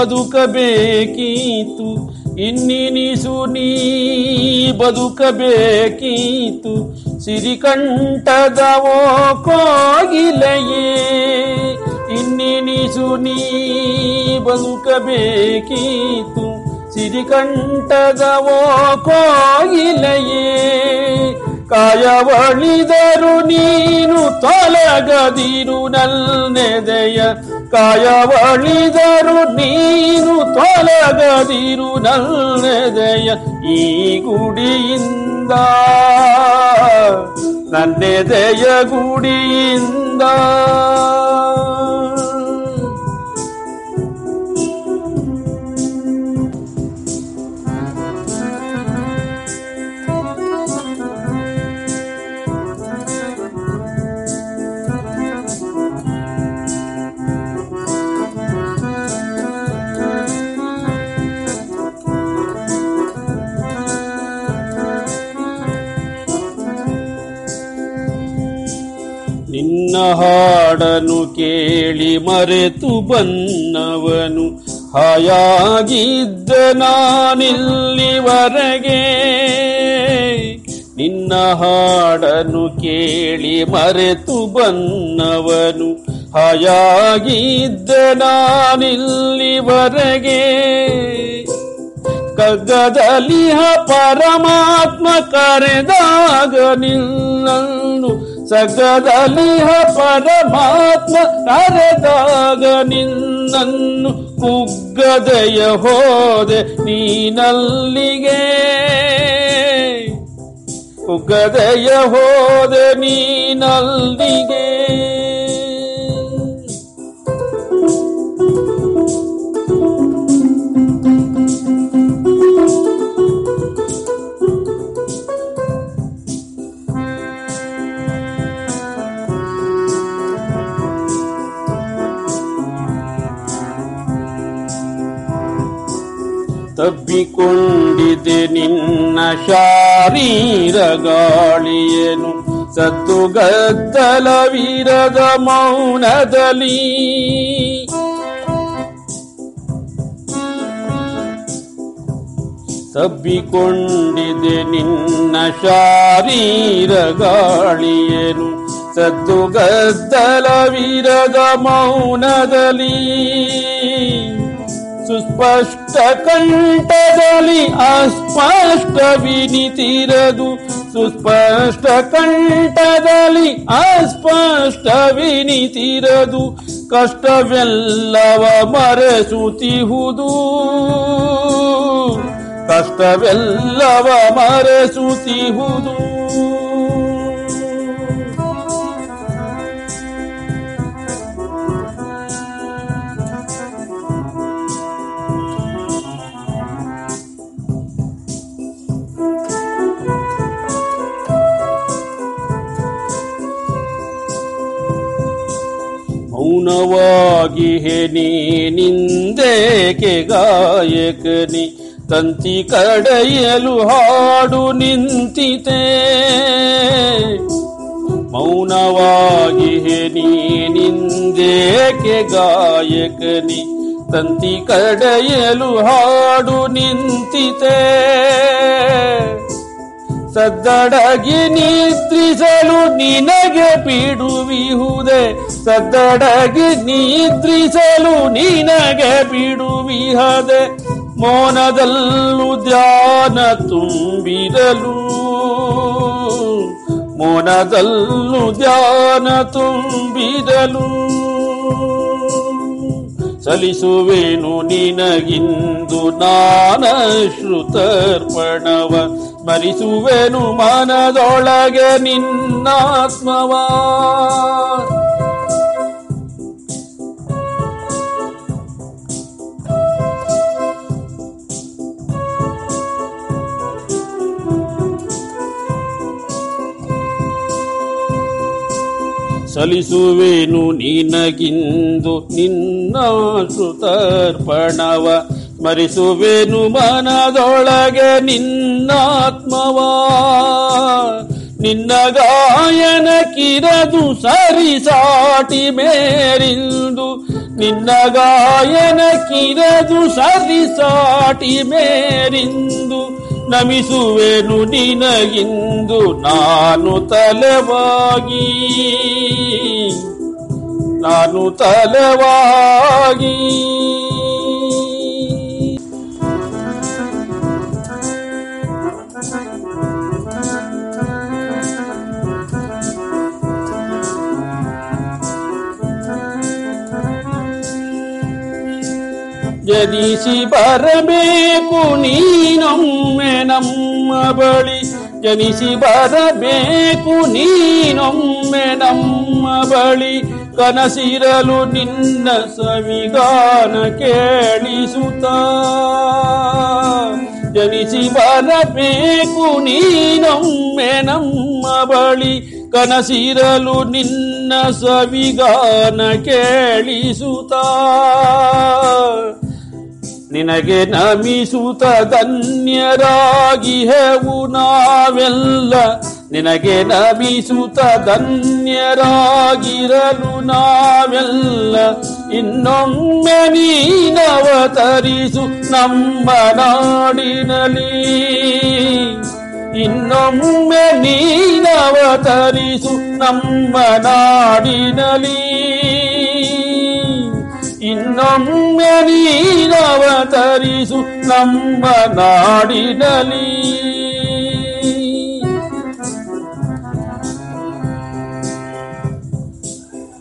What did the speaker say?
ಬದುಕಬೇಕೀತು. ಇನ್ನಿನಿಸು ನೀ ಬದುಕಬೇಕೀತು. ಸಿರಿಕಂಠದವೋ ಕೋಗಿಲೆಯೇ. ಇನ್ನಿನಿಸು ನೀ ಬದುಕಬೇಕೀತು. ಸಿರಿಕಂಠದವೋ ಕೋಗಿಲೆಯೇ. ಕಾಯವಳಿದರು ನೀನು ತೊಲಗದಿರು ನಲ್ನೆದೆಯ. ಕಾಯವಳಿದರು ನೀನು ತೊಲಗದಿರು ನಲ್ನೆದೆಯ ಈ ಗುಡಿಯಿಂದ. ನನ್ನೆದೆಯ ಗುಡಿಯಿಂದ. ನಿನ್ನ ಹಾಡನು ಕೇಳಿ ಮರೆತು ಬನ್ನವನು ಹಾಯಾಗಿದ್ದ ನಾನಿಲ್ಲಿವರೆಗೆ. ನಿನ್ನ ಹಾಡನು ಕೇಳಿ ಮರೆತು ಬನ್ನವನು ಹಾಯಾಗಿದ್ದ ನಾನಿಲ್ಲಿವರೆಗೆ. ಕಗ್ಗದಲಿಹ ಪರಮಾತ್ಮ ಕರೆದಾಗ ನಿನ್ನನ್ನು ಸಗದಲಿಹ ಪರಮಾತ್ಮ ಕರೆದಾಗ ನಿನ್ನನ್ನು ಕುಗ್ಗದೆಯ ಹೋದೆ ನೀನಲ್ಲಿಗೆ. ಕುಗ್ಗದೆಯ ಹೋದೆ ನೀನಲ್ಲಿಗೆ. ತಬ್ಬಿಕೊಂಡಿದೆ ನಿನ್ನ ಶಾರೀರ ಗಾಳಿಯನು? ಗದ್ದಲವಿರದ ಮೌನದಲ್ಲಿ. ತಬ್ಬಿಕೊಂಡಿದೆ ನಿನ್ನ ಶಾರೀರ ಗಾಳಿಯನು? ಗದ್ದಲವಿರದ ಮೌನದಲ್ಲಿ. ಸುಸ್ಪಷ್ಟ ಕಂಠದಲ್ಲಿ ಅಸ್ಪಷ್ಟ ವಿನಿತಿರದು ಸುಸ್ಪಷ್ಟ ಕಂಠದಲ್ಲಿ ಅಸ್ಪಷ್ಟ ವಿನಿತಿರದು ಕಷ್ಟವೆಲ್ಲವ ಮರೆಸುತ್ತಿಹುದು. ಕಷ್ಟವೆಲ್ಲವ ಮರೆಸುತ್ತಿಹುದು. ಮೌನವಾಗಿ ಹೆನಿ ನಿಂದೇಕೆ ಗಾಯಕನಿ, ತಂತಿ ಕಡೆಯಲು ಹಾಡು ನಿಂತಿತೆ. ಮೌನವಾಗಿ ಹೆನಿ ನಿಂದೇಕೆ ಗಾಯಕನಿ, ತಂತಿ ಕಡೆಯಲು ಹಾಡು ನಿಂತಿತೆ. ಸದ್ದಡಗಿ ನಿದ್ರಿಸಲು ನಿನಗೆ ಬಿಡುವಿಹುದೆ. ಸದ್ದಡಗಿ ನಿದ್ರಿಸಲು ನಿನಗೆ ಬಿಡುವಿಹದೆ. ಮೋನದಲ್ಲೂ ಧ್ಯಾನ ತುಂಬಿರಲು. ಮೋನದಲ್ಲೂ ಧ್ಯಾನ ತುಂಬಿರಲು. ಸಲಿಸುವೆನು ನಿನಗಿಂದು ನಾನ ಶ್ರುತರ್ಪಣವ ಸ್ಮರಿಸುವೆನು ಮನದೊಳಗೆ ನಿನ್ನಾತ್ಮವ. ಸಲಿಸುವೆನು ನಿನಗಿಂದು ನಿನ್ನ ಶ್ರುತರ್ಪಣವ ಸ್ಮರಿಸುವೆನು ಮನದೊಳಗೆ ನಿನ್ನಾತ್ಮವ. ನಿನ್ನ ಗಾಯನ ಕಿರದು ಸರಿಸಾಟಿ ಮೇರಿಂದು ನಿನ್ನ ಗಾಯನ ಕಿರದು ಸರಿಸಾಟಿ ಮೇರಿಂದು ನಮಿಸುವೆನು ನಿನಗಿಂದು ನಾನು ತಲೆವಾಗಿ. ನಾನು ತಲೆವಾಗಿ. ಜನಿಸಿ ಬರಬೇಕು ನೀನೊಮ್ಮೆ ನಮ್ಮ ಬಳಿ. ಜನಿಸಿ ಬರಬೇಕು ನೀನೊಮ್ಮೆ ನಮ್ಮ ಬಳಿ. ಕನಸಿರಲು ನಿನ್ನ ಸವಿಗಾನ ಕೇಳಿಸುತ್ತ. ಜನಿಸಿ ಬರಬೇಕು ನೀನೊಮ್ಮೆ ನಮ್ಮ ಬಳಿ. ಕನಸಿರಲು ನಿನ್ನ ಸವಿಗಾನ ಕೇಳಿಸುತ್ತ. ನಿನಗೆ ನಮಿಸುತ್ತ ಧನ್ಯರಾಗಿ ಹೇವು ನಾವೆಲ್ಲ. ನಿನಗೆ ನಮಿಸುತ್ತ ಧನ್ಯರಾಗಿರಲು ನಾವೆಲ್ಲ. ಇನ್ನೊಮ್ಮೆ ನೀನವತರಿಸು ನಮ್ಮ ನಾಡಿನಲಿ ಇನ್ನೊಮ್ಮೆ ನೀನವತರಿಸು ನಮ್ಮ ನಾಡಿನಲಿ ಇನ್ನೊಮ್ಮೆ ನೀನವತರಿಸು ನಮ್ಮ ನಾಡಿನಲಿ